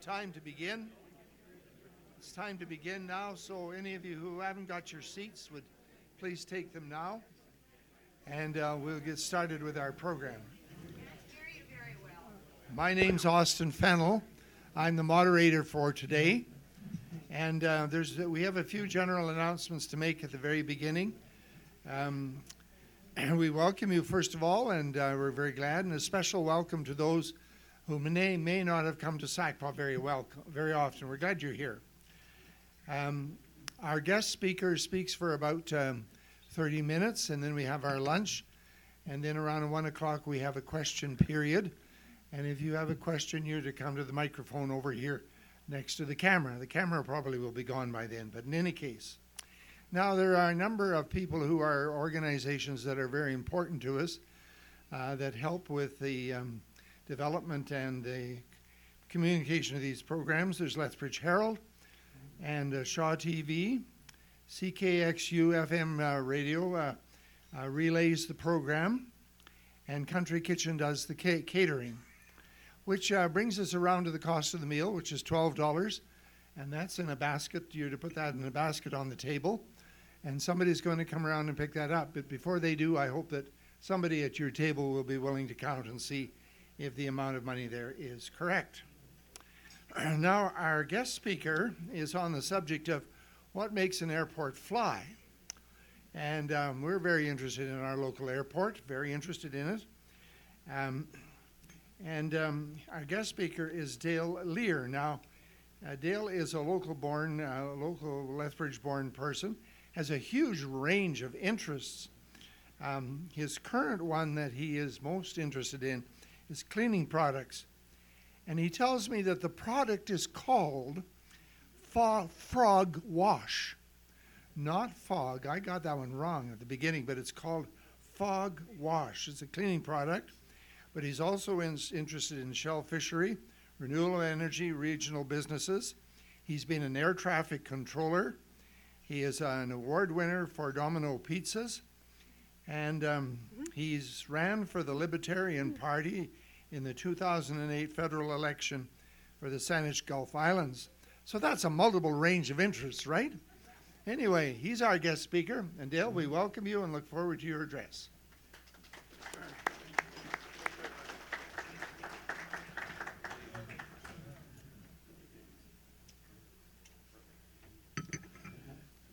Time to begin. It's time to begin now, so any of you who haven't got your seats would please take them now. And uh, we'll get started with our program. My name's Austin Fennell. I'm the moderator for today. And uh, there's, we have a few general announcements to make at the very beginning. Um, we welcome you, first of all, and uh, we're very glad, and a special welcome to those who may, may not have come to SACPA very well, very often. We're glad you're here. Um, our guest speaker speaks for about um, 30 minutes, and then we have our lunch. And then around 1 o'clock, we have a question period. And if you have a question, you're to come to the microphone over here next to the camera. The camera probably will be gone by then, but in any case. Now, there are a number of people who are organizations that are very important to us uh, that help with the um, development and the communication of these programs. There's Lethbridge Herald and uh, Shaw TV. CKXU FM uh, radio uh, uh, relays the program, and Country Kitchen does the ca- catering, which uh, brings us around to the cost of the meal, which is $12. And that's in a basket. You're to put that in a basket on the table, and somebody's going to come around and pick that up. But before they do, I hope that somebody at your table will be willing to count and see if the amount of money there is correct. Now, our guest speaker is on the subject of what makes an airport fly. And um, we're very interested in our local airport, very interested in it. Um, and um, our guest speaker is Dale Lear. Now, uh, Dale is a local born, uh, local Lethbridge born person, has a huge range of interests. Um, his current one that he is most interested in is cleaning products. And he tells me that the product is called Frog Wash. Not fog. I got that one wrong at the beginning, but it's called Fog Wash. It's a cleaning product. But he's also in, interested in shell fishery, renewable energy, regional businesses. He's been an air traffic controller. He is an award winner for Domino Pizzas. And um, he's ran for the Libertarian Party in the 2008 federal election for the Saanich Gulf Islands. So that's a multiple range of interests, right? Anyway, he's our guest speaker. And Dale, we welcome you and look forward to your address.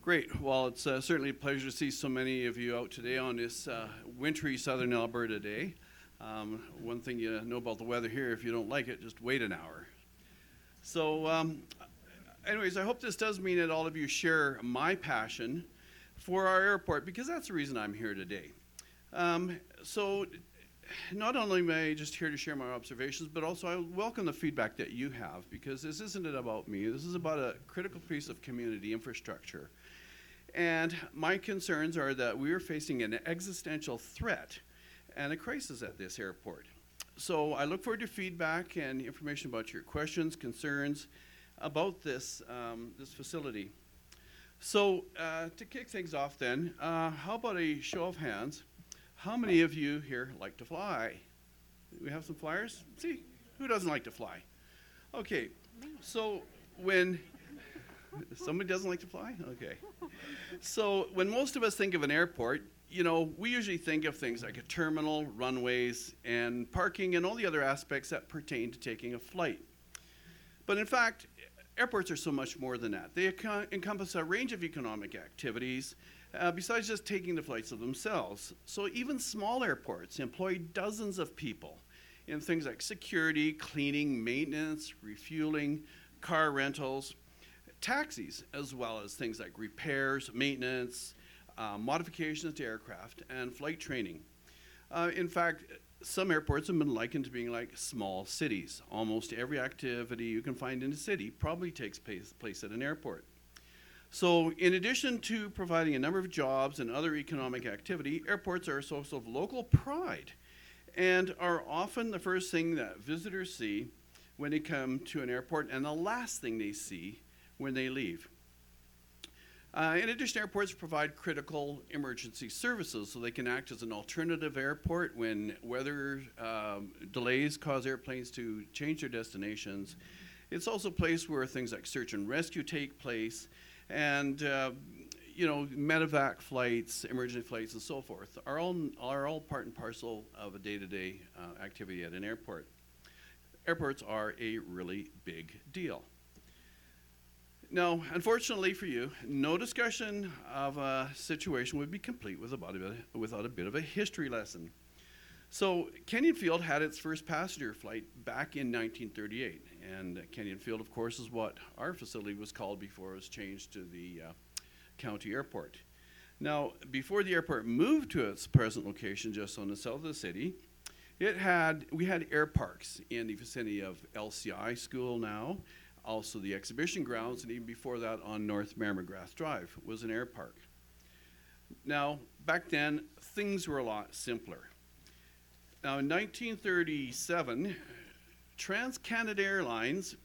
Great. Well, it's uh, certainly a pleasure to see so many of you out today on this uh, wintry southern Alberta day. Um, one thing you know about the weather here, if you don't like it, just wait an hour. So, um, anyways, I hope this does mean that all of you share my passion for our airport because that's the reason I'm here today. Um, so, not only am I just here to share my observations, but also I welcome the feedback that you have because this isn't about me. This is about a critical piece of community infrastructure and my concerns are that we are facing an existential threat and a crisis at this airport. So I look forward to feedback and information about your questions, concerns about this, um, this facility. So uh, to kick things off then, uh, how about a show of hands? How many of you here like to fly? We have some flyers? See, who doesn't like to fly? Okay, so when Somebody doesn't like to fly? Okay. So, when most of us think of an airport, you know, we usually think of things like a terminal, runways, and parking, and all the other aspects that pertain to taking a flight. But in fact, airports are so much more than that. They encompass a range of economic activities uh, besides just taking the flights of themselves. So, even small airports employ dozens of people in things like security, cleaning, maintenance, refueling, car rentals taxis, as well as things like repairs, maintenance, uh, modifications to aircraft, and flight training. Uh, in fact, some airports have been likened to being like small cities. Almost every activity you can find in a city probably takes place, place at an airport. So, in addition to providing a number of jobs and other economic activity, airports are a source of local pride and are often the first thing that visitors see when they come to an airport and the last thing they see when they leave. Uh, in addition, airports provide critical emergency services, so they can act as an alternative airport when weather um, delays cause airplanes to change their destinations. It's also a place where things like search and rescue take place, and uh, you know, medevac flights, emergency flights, and so forth are all are all part and parcel of a day-to-day uh, activity at an airport. Airports are a really big deal. Now, unfortunately for you, no discussion of a situation would be complete without a bit, of a history lesson. So, Kenyon Field had its first passenger flight back in 1938, and Kenyon Field, of course, is what our facility was called before it was changed to the uh, county airport. Now, before the airport moved to its present location just on the south of the city, it had we had air parks in the vicinity of LCI School now, also the exhibition grounds, and even before that on North Mayor Magrath Drive was an air park. Now, back then, things were a lot simpler. Now, in 1937, TransCanada Airlines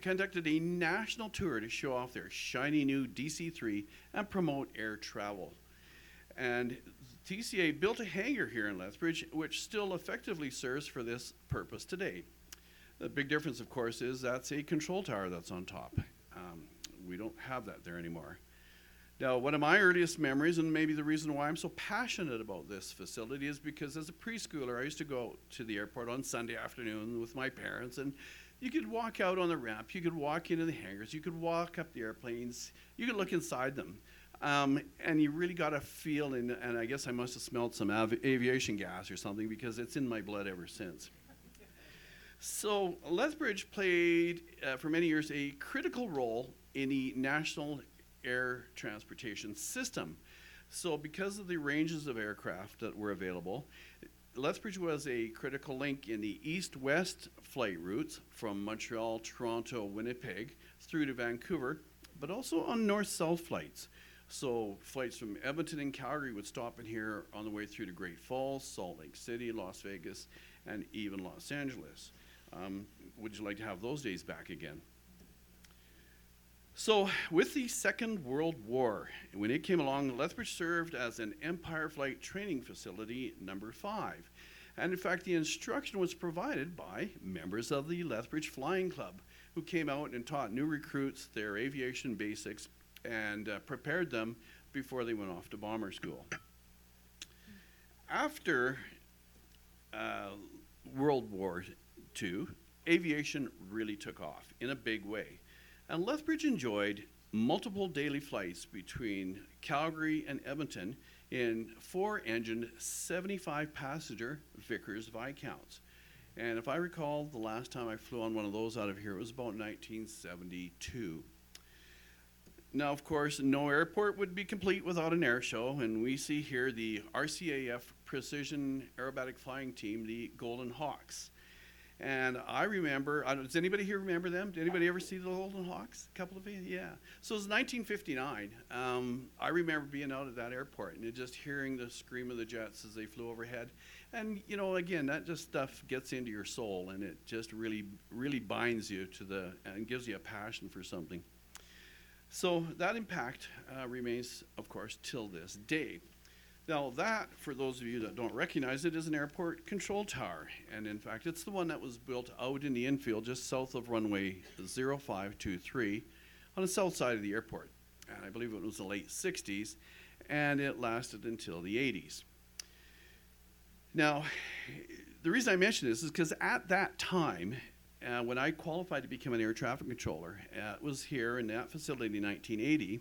conducted a national tour to show off their shiny new DC 3 and promote air travel. And TCA built a hangar here in Lethbridge, which still effectively serves for this purpose today. The big difference, of course, is that's a control tower that's on top. Um, we don't have that there anymore. Now, one of my earliest memories, and maybe the reason why I'm so passionate about this facility, is because as a preschooler, I used to go to the airport on Sunday afternoon with my parents, and you could walk out on the ramp, you could walk into the hangars, you could walk up the airplanes, you could look inside them. Um, and you really got a feel, and, and I guess I must have smelled some av- aviation gas or something because it's in my blood ever since. So, Lethbridge played uh, for many years a critical role in the national air transportation system. So, because of the ranges of aircraft that were available, Lethbridge was a critical link in the east west flight routes from Montreal, Toronto, Winnipeg through to Vancouver, but also on north south flights. So, flights from Edmonton and Calgary would stop in here on the way through to Great Falls, Salt Lake City, Las Vegas, and even Los Angeles. Um, would you like to have those days back again? So, with the Second World War, when it came along, Lethbridge served as an Empire Flight Training Facility number five. And in fact, the instruction was provided by members of the Lethbridge Flying Club, who came out and taught new recruits their aviation basics and uh, prepared them before they went off to bomber school. After uh, World War II, aviation really took off in a big way. And Lethbridge enjoyed multiple daily flights between Calgary and Edmonton in four engine, 75 passenger Vickers Viscounts. And if I recall, the last time I flew on one of those out of here, it was about 1972. Now, of course, no airport would be complete without an air show, and we see here the RCAF Precision Aerobatic Flying Team, the Golden Hawks. And I remember, I does anybody here remember them? Did anybody ever see the Golden Hawks? A couple of you? Yeah. So it was 1959. Um, I remember being out at that airport and just hearing the scream of the jets as they flew overhead. And, you know, again, that just stuff gets into your soul and it just really, really binds you to the, and gives you a passion for something. So that impact uh, remains, of course, till this day. Now, that, for those of you that don't recognize it, is an airport control tower. And in fact, it's the one that was built out in the infield just south of runway 0523 on the south side of the airport. And I believe it was the late 60s, and it lasted until the 80s. Now, the reason I mention this is because at that time, uh, when I qualified to become an air traffic controller, uh, it was here in that facility in 1980.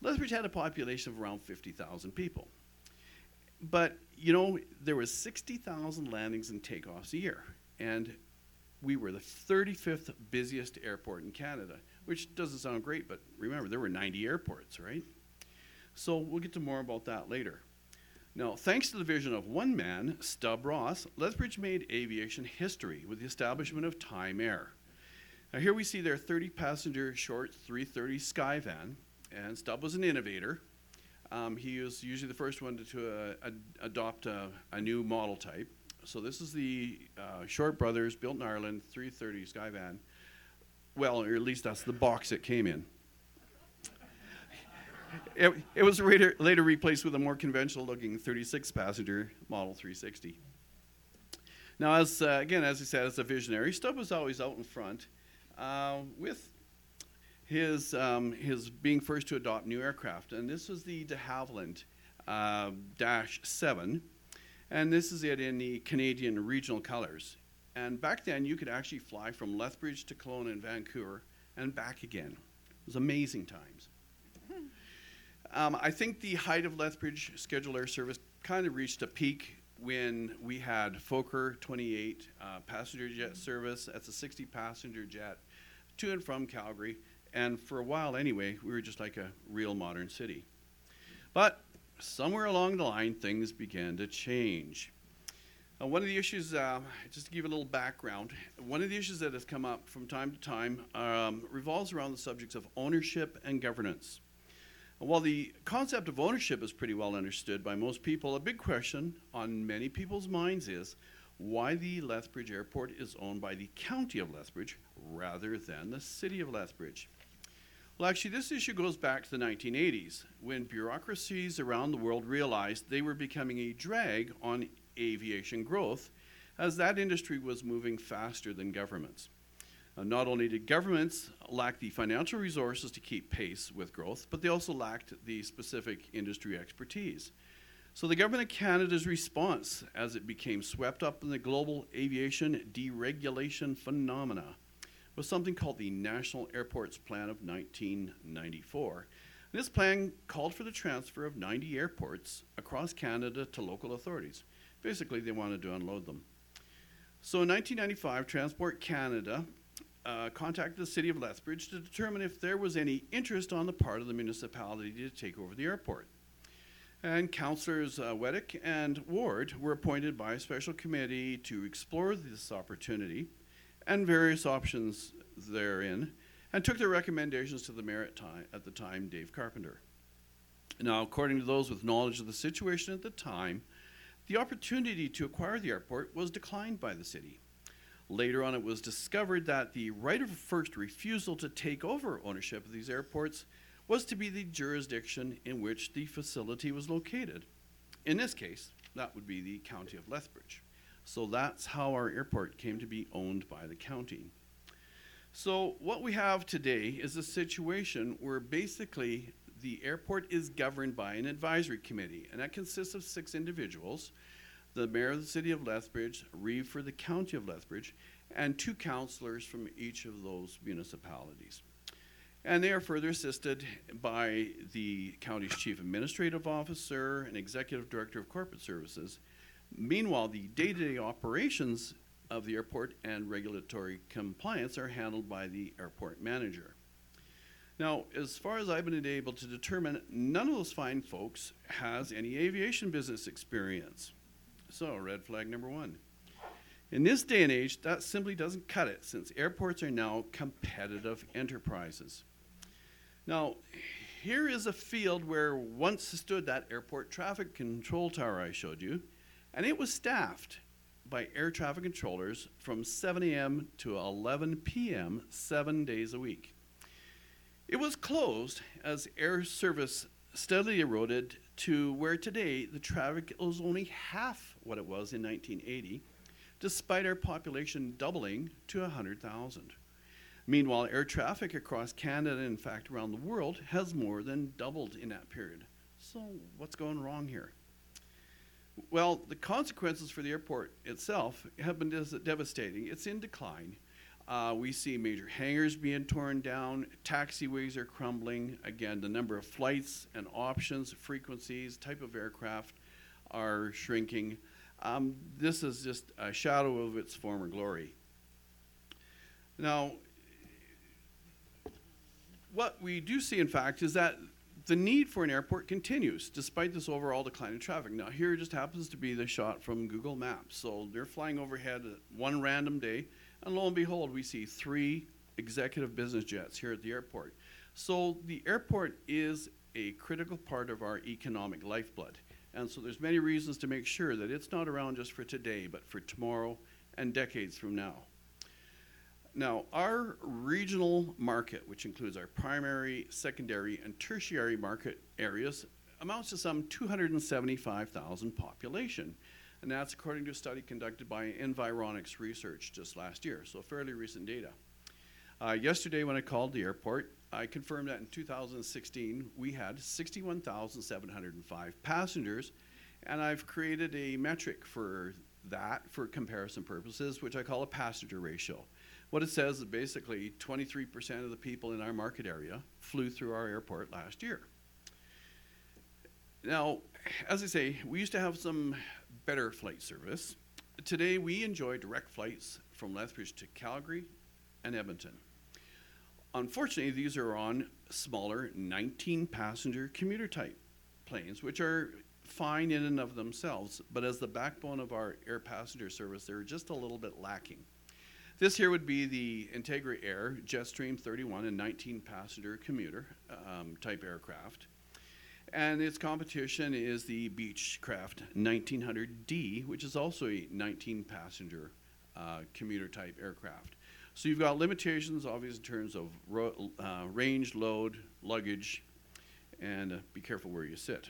Lethbridge had a population of around 50,000 people. But, you know, there was 60,000 landings and takeoffs a year. And we were the 35th busiest airport in Canada, which doesn't sound great, but remember, there were 90 airports, right? So we'll get to more about that later. Now, thanks to the vision of one man, Stub Ross, Lethbridge made aviation history with the establishment of Time Air. Now, here we see their 30 passenger short 330 Skyvan, and Stub was an innovator um, he was usually the first one to, to uh, ad- adopt a, a, new model type. So this is the uh, Short Brothers built in Ireland 330 Skyvan. Well, or at least that's the box it came in. It, it was later, later replaced with a more conventional looking 36 passenger Model 360. Now, as uh, again, as I said, as a visionary, Stub was always out in front. uh, with his, um, his being first to adopt new aircraft. And this was the de Havilland uh, Dash 7. And this is it in the Canadian regional colors. And back then, you could actually fly from Lethbridge to Kelowna and Vancouver and back again. It was amazing times. Um, I think the height of Lethbridge scheduled air service kind of reached a peak when we had Fokker 28 uh, passenger jet service. That's a 60 passenger jet to and from Calgary. And for a while, anyway, we were just like a real modern city. But somewhere along the line, things began to change. Uh, one of the issues, uh, just to give a little background, one of the issues that has come up from time to time um, revolves around the subjects of ownership and governance. And while the concept of ownership is pretty well understood by most people, a big question on many people's minds is why the Lethbridge Airport is owned by the County of Lethbridge rather than the City of Lethbridge. Well, actually, this issue goes back to the 1980s when bureaucracies around the world realized they were becoming a drag on aviation growth as that industry was moving faster than governments. Uh, not only did governments lack the financial resources to keep pace with growth, but they also lacked the specific industry expertise. So, the Government of Canada's response as it became swept up in the global aviation deregulation phenomena was something called the National Airports Plan of 1994. And this plan called for the transfer of 90 airports across Canada to local authorities. Basically, they wanted to unload them. So in 1995, Transport Canada uh, contacted the City of Lethbridge to determine if there was any interest on the part of the municipality to take over the airport. And councillors uh, and Ward were appointed by a special committee to explore this opportunity and various options therein, and took their recommendations to the mayor at, at the time, Dave Carpenter. Now, according to those with knowledge of the situation at the time, the opportunity to acquire the airport was declined by the city. Later on, it was discovered that the right of first refusal to take over ownership of these airports was to be the jurisdiction in which the facility was located. In this case, that would be the County of Lethbridge. So that's how our airport came to be owned by the county. So, what we have today is a situation where basically the airport is governed by an advisory committee, and that consists of six individuals the mayor of the city of Lethbridge, Reeve for the county of Lethbridge, and two councillors from each of those municipalities. And they are further assisted by the county's chief administrative officer and executive director of corporate services. Meanwhile, the day to day operations of the airport and regulatory compliance are handled by the airport manager. Now, as far as I've been able to determine, none of those fine folks has any aviation business experience. So, red flag number one. In this day and age, that simply doesn't cut it since airports are now competitive enterprises. Now, here is a field where once stood that airport traffic control tower I showed you, and it was staffed by air traffic controllers from 7 a.m. to 11 p.m., seven days a week. It was closed as air service steadily eroded to where today the traffic is only half what it was in 1980, despite our population doubling to 100,000. Meanwhile, air traffic across Canada, in fact around the world, has more than doubled in that period. So, what's going wrong here? Well, the consequences for the airport itself have been devastating. It's in decline. Uh, we see major hangars being torn down, taxiways are crumbling. Again, the number of flights and options, frequencies, type of aircraft are shrinking. Um, this is just a shadow of its former glory. Now, what we do see, in fact, is that the need for an airport continues despite this overall decline in traffic. Now, here just happens to be the shot from Google Maps. So they're flying overhead one random day, and lo and behold, we see three executive business jets here at the airport. So the airport is a critical part of our economic lifeblood. And so there's many reasons to make sure that it's not around just for today, but for tomorrow and decades from now. Now, our regional market, which includes our primary, secondary, and tertiary market areas, amounts to some 275,000 population. And that's according to a study conducted by Environics Research just last year, so fairly recent data. Uh, yesterday, when I called the airport, I confirmed that in 2016 we had 61,705 passengers, and I've created a metric for that for comparison purposes, which I call a passenger ratio. What it says is basically 23% of the people in our market area flew through our airport last year. Now, as I say, we used to have some better flight service. Today, we enjoy direct flights from Lethbridge to Calgary and Edmonton. Unfortunately, these are on smaller 19 passenger commuter type planes, which are fine in and of themselves, but as the backbone of our air passenger service, they're just a little bit lacking. This here would be the Integra Air Jetstream 31 and 19 passenger commuter um, type aircraft. And its competition is the Beechcraft 1900D, which is also a 19 passenger uh, commuter type aircraft. So you've got limitations, obviously, in terms of ro- uh, range, load, luggage, and uh, be careful where you sit.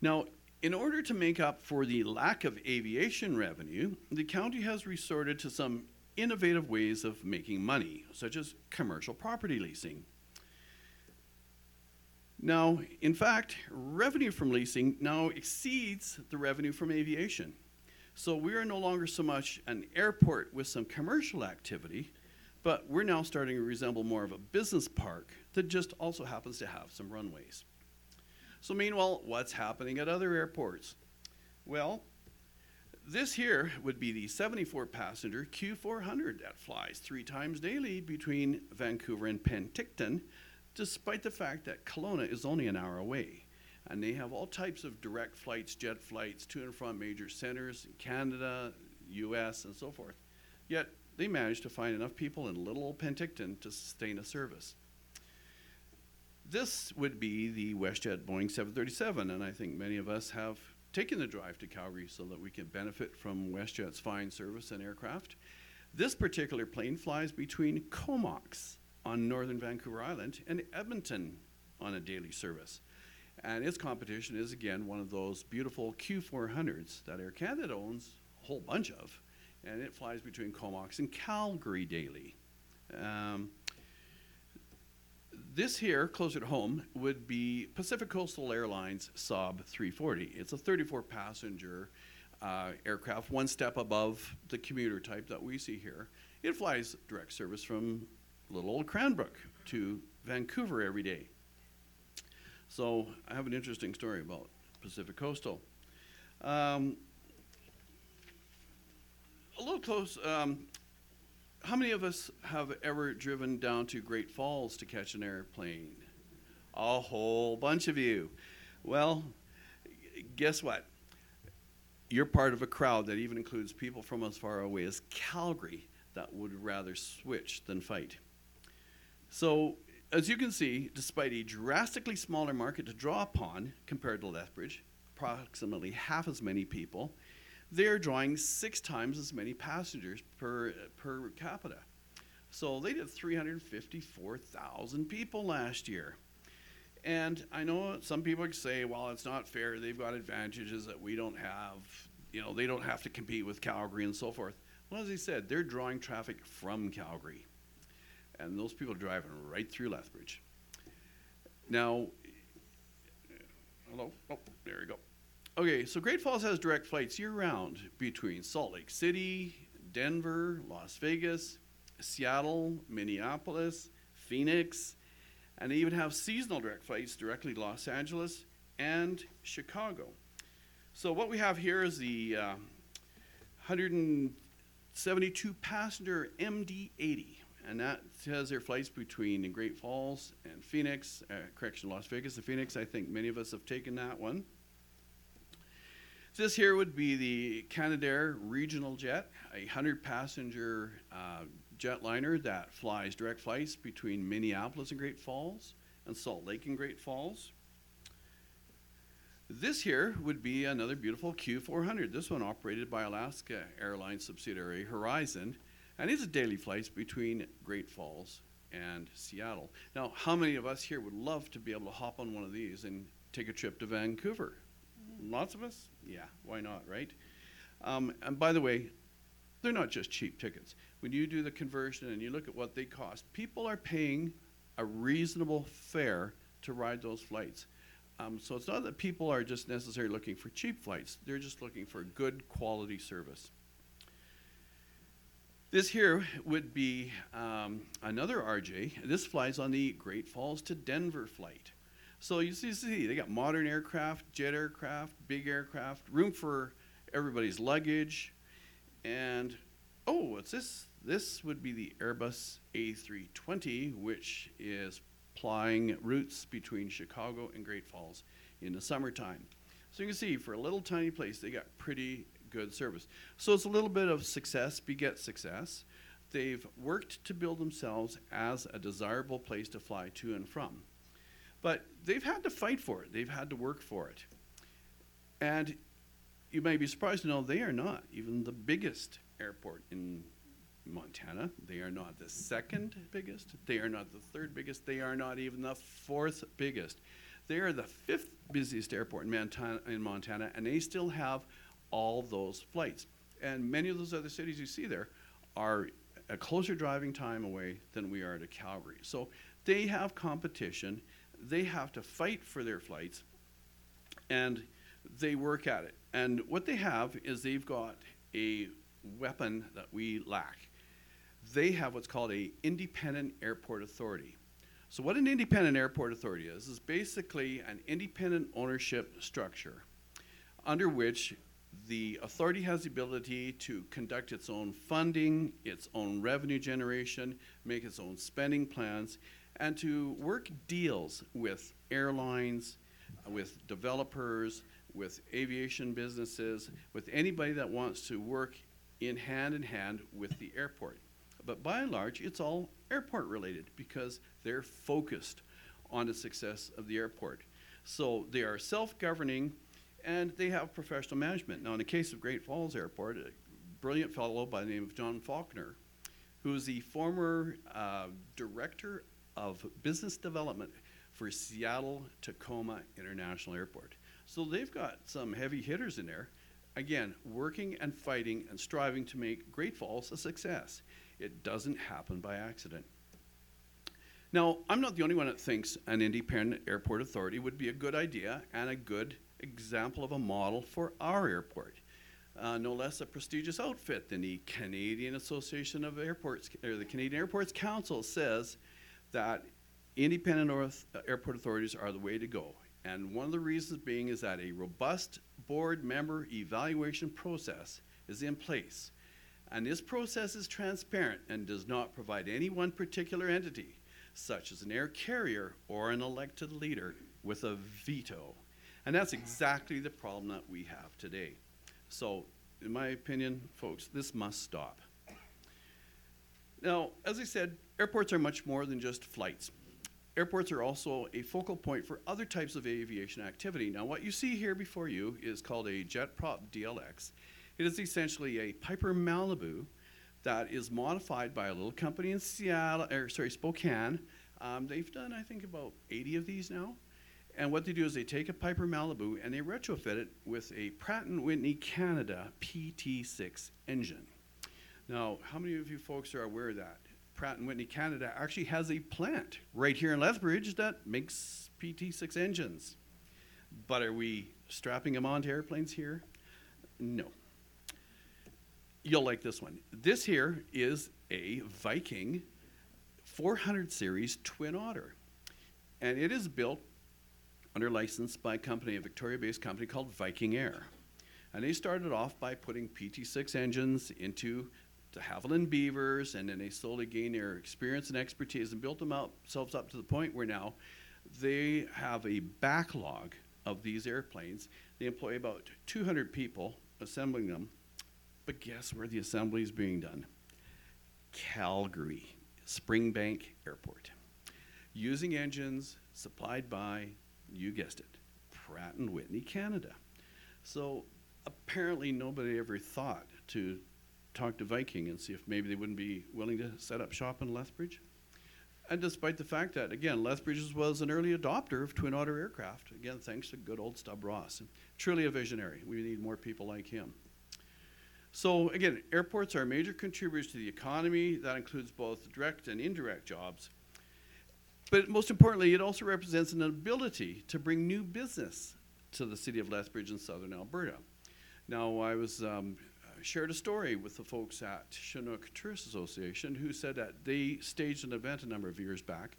Now, in order to make up for the lack of aviation revenue, the county has resorted to some innovative ways of making money, such as commercial property leasing. Now, in fact, revenue from leasing now exceeds the revenue from aviation. So we are no longer so much an airport with some commercial activity, but we're now starting to resemble more of a business park that just also happens to have some runways. So, meanwhile, what's happening at other airports? Well, this here would be the 74 passenger Q400 that flies three times daily between Vancouver and Penticton, despite the fact that Kelowna is only an hour away. And they have all types of direct flights, jet flights to and from major centers in Canada, US, and so forth. Yet they managed to find enough people in little old Penticton to sustain a service. This would be the WestJet Boeing 737, and I think many of us have taken the drive to Calgary so that we can benefit from WestJet's fine service and aircraft. This particular plane flies between Comox on northern Vancouver Island and Edmonton on a daily service. And its competition is again one of those beautiful Q400s that Air Canada owns a whole bunch of, and it flies between Comox and Calgary daily. Um, this here, closer to home, would be Pacific Coastal Airlines Saab 340. It's a 34 passenger uh, aircraft, one step above the commuter type that we see here. It flies direct service from little old Cranbrook to Vancouver every day. So I have an interesting story about Pacific Coastal. Um, a little close. Um, how many of us have ever driven down to Great Falls to catch an airplane? A whole bunch of you. Well, guess what? You're part of a crowd that even includes people from as far away as Calgary that would rather switch than fight. So, as you can see, despite a drastically smaller market to draw upon compared to Lethbridge, approximately half as many people, they're drawing six times as many passengers per, per capita. So they did 354,000 people last year. And I know some people say, well, it's not fair. They've got advantages that we don't have. You know, they don't have to compete with Calgary and so forth. Well, as I said, they're drawing traffic from Calgary. And those people are driving right through Lethbridge. Now, hello? Oh, there we go. Okay, so Great Falls has direct flights year round between Salt Lake City, Denver, Las Vegas, Seattle, Minneapolis, Phoenix, and they even have seasonal direct flights directly to Los Angeles and Chicago. So, what we have here is the uh, 172 passenger MD 80, and that has their flights between Great Falls and Phoenix, uh, correction, Las Vegas and Phoenix. I think many of us have taken that one. This here would be the Canadair regional jet, a 100 passenger uh, jetliner that flies direct flights between Minneapolis and Great Falls and Salt Lake and Great Falls. This here would be another beautiful Q400. This one operated by Alaska Airlines subsidiary Horizon, and it's a daily flights between Great Falls and Seattle. Now, how many of us here would love to be able to hop on one of these and take a trip to Vancouver? Lots of us? Yeah, why not, right? Um, and by the way, they're not just cheap tickets. When you do the conversion and you look at what they cost, people are paying a reasonable fare to ride those flights. Um, so it's not that people are just necessarily looking for cheap flights, they're just looking for good quality service. This here would be um, another RJ. This flies on the Great Falls to Denver flight. So you see, see, they got modern aircraft, jet aircraft, big aircraft, room for everybody's luggage, and oh, what's this? This would be the Airbus A320, which is plying routes between Chicago and Great Falls in the summertime. So you can see, for a little tiny place, they got pretty good service. So it's a little bit of success begets success. They've worked to build themselves as a desirable place to fly to and from. But they've had to fight for it, they've had to work for it. And you may be surprised to know they are not even the biggest airport in Montana. They are not the second biggest. They are not the third biggest. They are not even the fourth biggest. They are the fifth busiest airport in Montana, in Montana and they still have all those flights. And many of those other cities you see there are a closer driving time away than we are to Calgary. So they have competition. They have to fight for their flights, and they work at it. And what they have is they've got a weapon that we lack. They have what's called a independent airport authority. So what an independent airport authority is is basically an independent ownership structure under which the authority has the ability to conduct its own funding, its own revenue generation, make its own spending plans, and to work deals with airlines, with developers, with aviation businesses, with anybody that wants to work in hand in hand with the airport. But by and large, it's all airport related because they're focused on the success of the airport. So they are self governing and they have professional management. Now, in the case of Great Falls Airport, a brilliant fellow by the name of John Faulkner, who is the former uh, director of business development for Seattle Tacoma International Airport. So they've got some heavy hitters in there. Again, working and fighting and striving to make Great Falls a success. It doesn't happen by accident. Now, I'm not the only one that thinks an independent airport authority would be a good idea and a good example of a model for our airport. Uh, no less a prestigious outfit than the Canadian Association of Airports, or the Canadian Airports Council says that independent airport authorities are the way to go. And one of the reasons being is that a robust board member evaluation process is in place. And this process is transparent and does not provide any one particular entity, such as an air carrier or an elected leader, with a veto. And that's exactly the problem that we have today. So, in my opinion, folks, this must stop. Now, as I said, airports are much more than just flights. Airports are also a focal point for other types of aviation activity. Now, what you see here before you is called a jet prop DLX. It is essentially a Piper Malibu that is modified by a little company in Seattle, or sorry, Spokane. Um, they've done, I think, about 80 of these now. And what they do is they take a Piper Malibu and they retrofit it with a Pratt & Whitney Canada PT6 engine. Now, how many of you folks are aware of that Pratt & Whitney Canada actually has a plant right here in Lethbridge that makes PT6 engines? But are we strapping them onto airplanes here? No. You'll like this one. This here is a Viking 400 series Twin Otter. And it is built under license by a company, a Victoria-based company called Viking Air. And they started off by putting PT6 engines into de Havilland Beavers, and then they slowly gained their experience and expertise and built themselves up to the point where now they have a backlog of these airplanes. They employ about 200 people assembling them. But guess where the assembly is being done? Calgary, Springbank Airport. Using engines supplied by you guessed it, Pratt and Whitney Canada. So apparently nobody ever thought to talk to Viking and see if maybe they wouldn't be willing to set up shop in Lethbridge. And despite the fact that, again, Lethbridge was an early adopter of twin otter aircraft, again, thanks to good old Stub Ross. Truly a visionary. We need more people like him. So again, airports are major contributors to the economy. That includes both direct and indirect jobs. But most importantly, it also represents an ability to bring new business to the city of Lethbridge in southern Alberta. Now, I was um, shared a story with the folks at Chinook Tourist Association who said that they staged an event a number of years back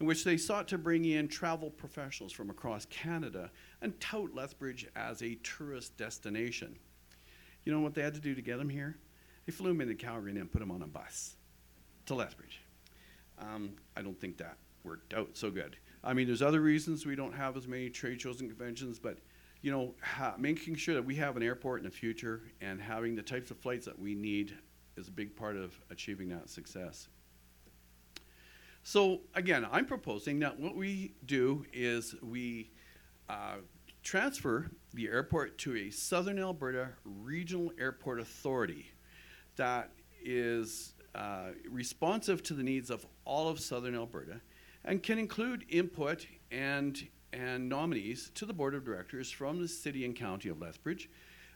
in which they sought to bring in travel professionals from across Canada and tout Lethbridge as a tourist destination. You know what they had to do to get them here? They flew them into Calgary and then put them on a bus to Lethbridge. Um, I don't think that worked out so good. I mean, there's other reasons we don't have as many trade shows and conventions, but you know, ha- making sure that we have an airport in the future and having the types of flights that we need is a big part of achieving that success. So again, I'm proposing that what we do is we uh, transfer the airport to a Southern Alberta Regional Airport Authority that is uh, responsive to the needs of all of Southern Alberta and can include input and, and nominees to the board of directors from the city and county of Lethbridge,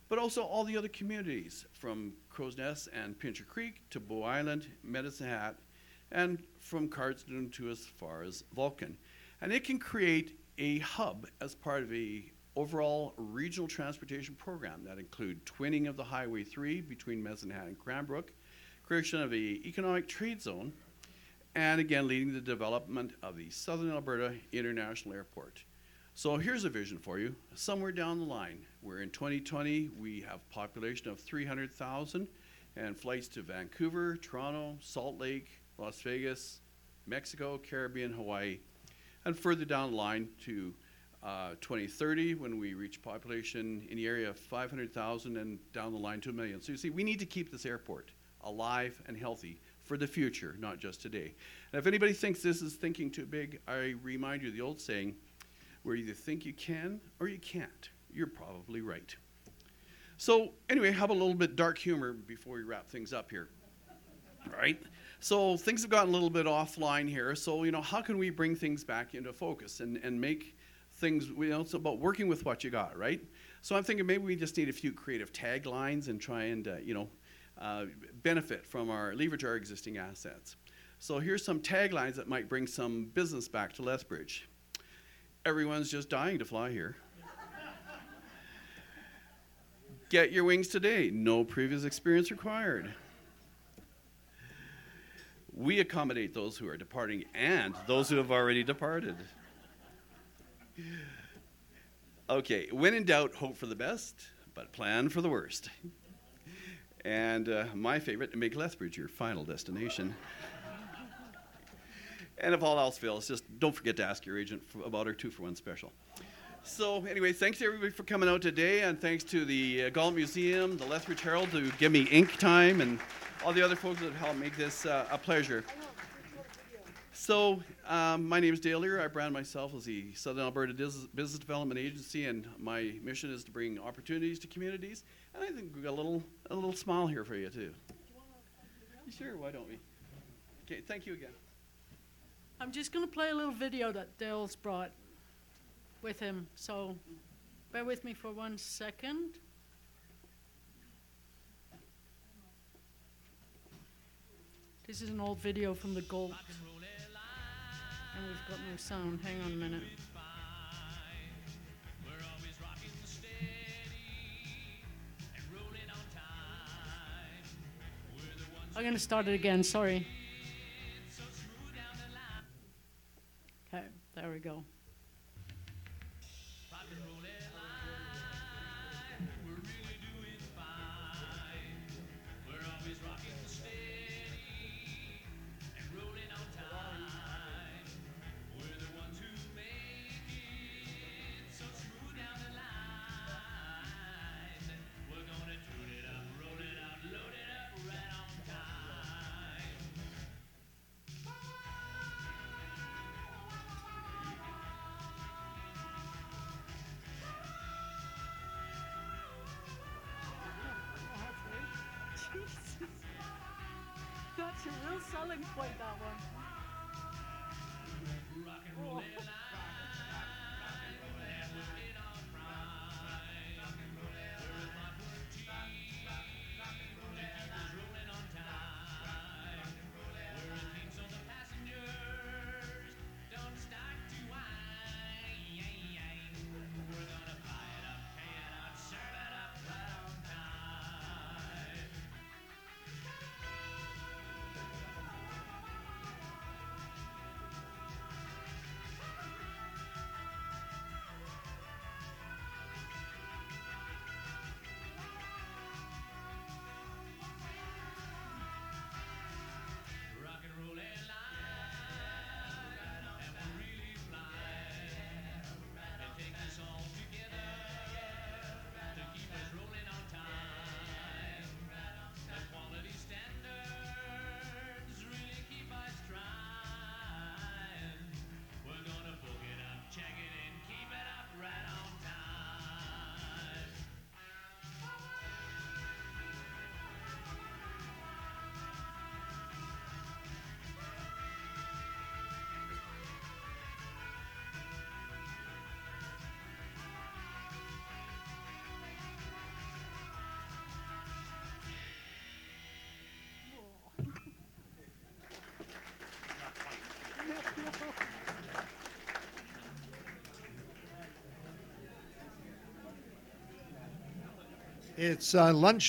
but also all the other communities from Crowsnest and Pincher Creek to Bow Island, Medicine Hat, and from Cardston to as far as Vulcan. And it can create a hub as part of a overall regional transportation program that include twinning of the Highway 3 between Medicine Hat and Cranbrook, creation of a economic trade zone, and again leading the development of the Southern Alberta International Airport. So here's a vision for you. Somewhere down the line, where in 2020 we have population of 300,000 and flights to Vancouver, Toronto, Salt Lake, Las Vegas, Mexico, Caribbean, Hawaii, and further down the line to uh, 2030 when we reach population in the area of 500,000 and down the line to a million. So you see, we need to keep this airport alive and healthy for the future, not just today. And if anybody thinks this is thinking too big, I remind you the old saying, where you either think you can or you can't. You're probably right. So anyway, have a little bit dark humor before we wrap things up here. All right? So things have gotten a little bit offline here. So, you know, how can we bring things back into focus and, and make things, you know, it's about working with what you got, right? So I'm thinking maybe we just need a few creative taglines and try and, uh, you know, uh, benefit from our, leverage our existing assets. So here's some taglines that might bring some business back to Lethbridge. Everyone's just dying to fly here. Get your wings today. No previous experience required. We accommodate those who are departing and those who have already departed. Okay, when in doubt, hope for the best, but plan for the worst. And uh, my favorite, make Lethbridge your final destination. and if all else fails, just don't forget to ask your agent about our two for one special. So, anyway, thanks everybody for coming out today, and thanks to the uh, Galt Museum, the Lethbridge Herald, to give me ink time, and all the other folks that helped make this uh, a pleasure. So, um, my name is Dale Lear. I brand myself as the Southern Alberta Business Development Agency, and my mission is to bring opportunities to communities. And I think we've got a little, a little smile here for you, too. Sure, why don't we? Okay, thank you again. I'm just going to play a little video that Dale's brought with him. So bear with me for one second. This is an old video from the Galt. And we've got no sound. Hang on a minute. I'm going to start it again, sorry. Okay, there we go. A real selling point, that one. Oh. It's uh, lunch.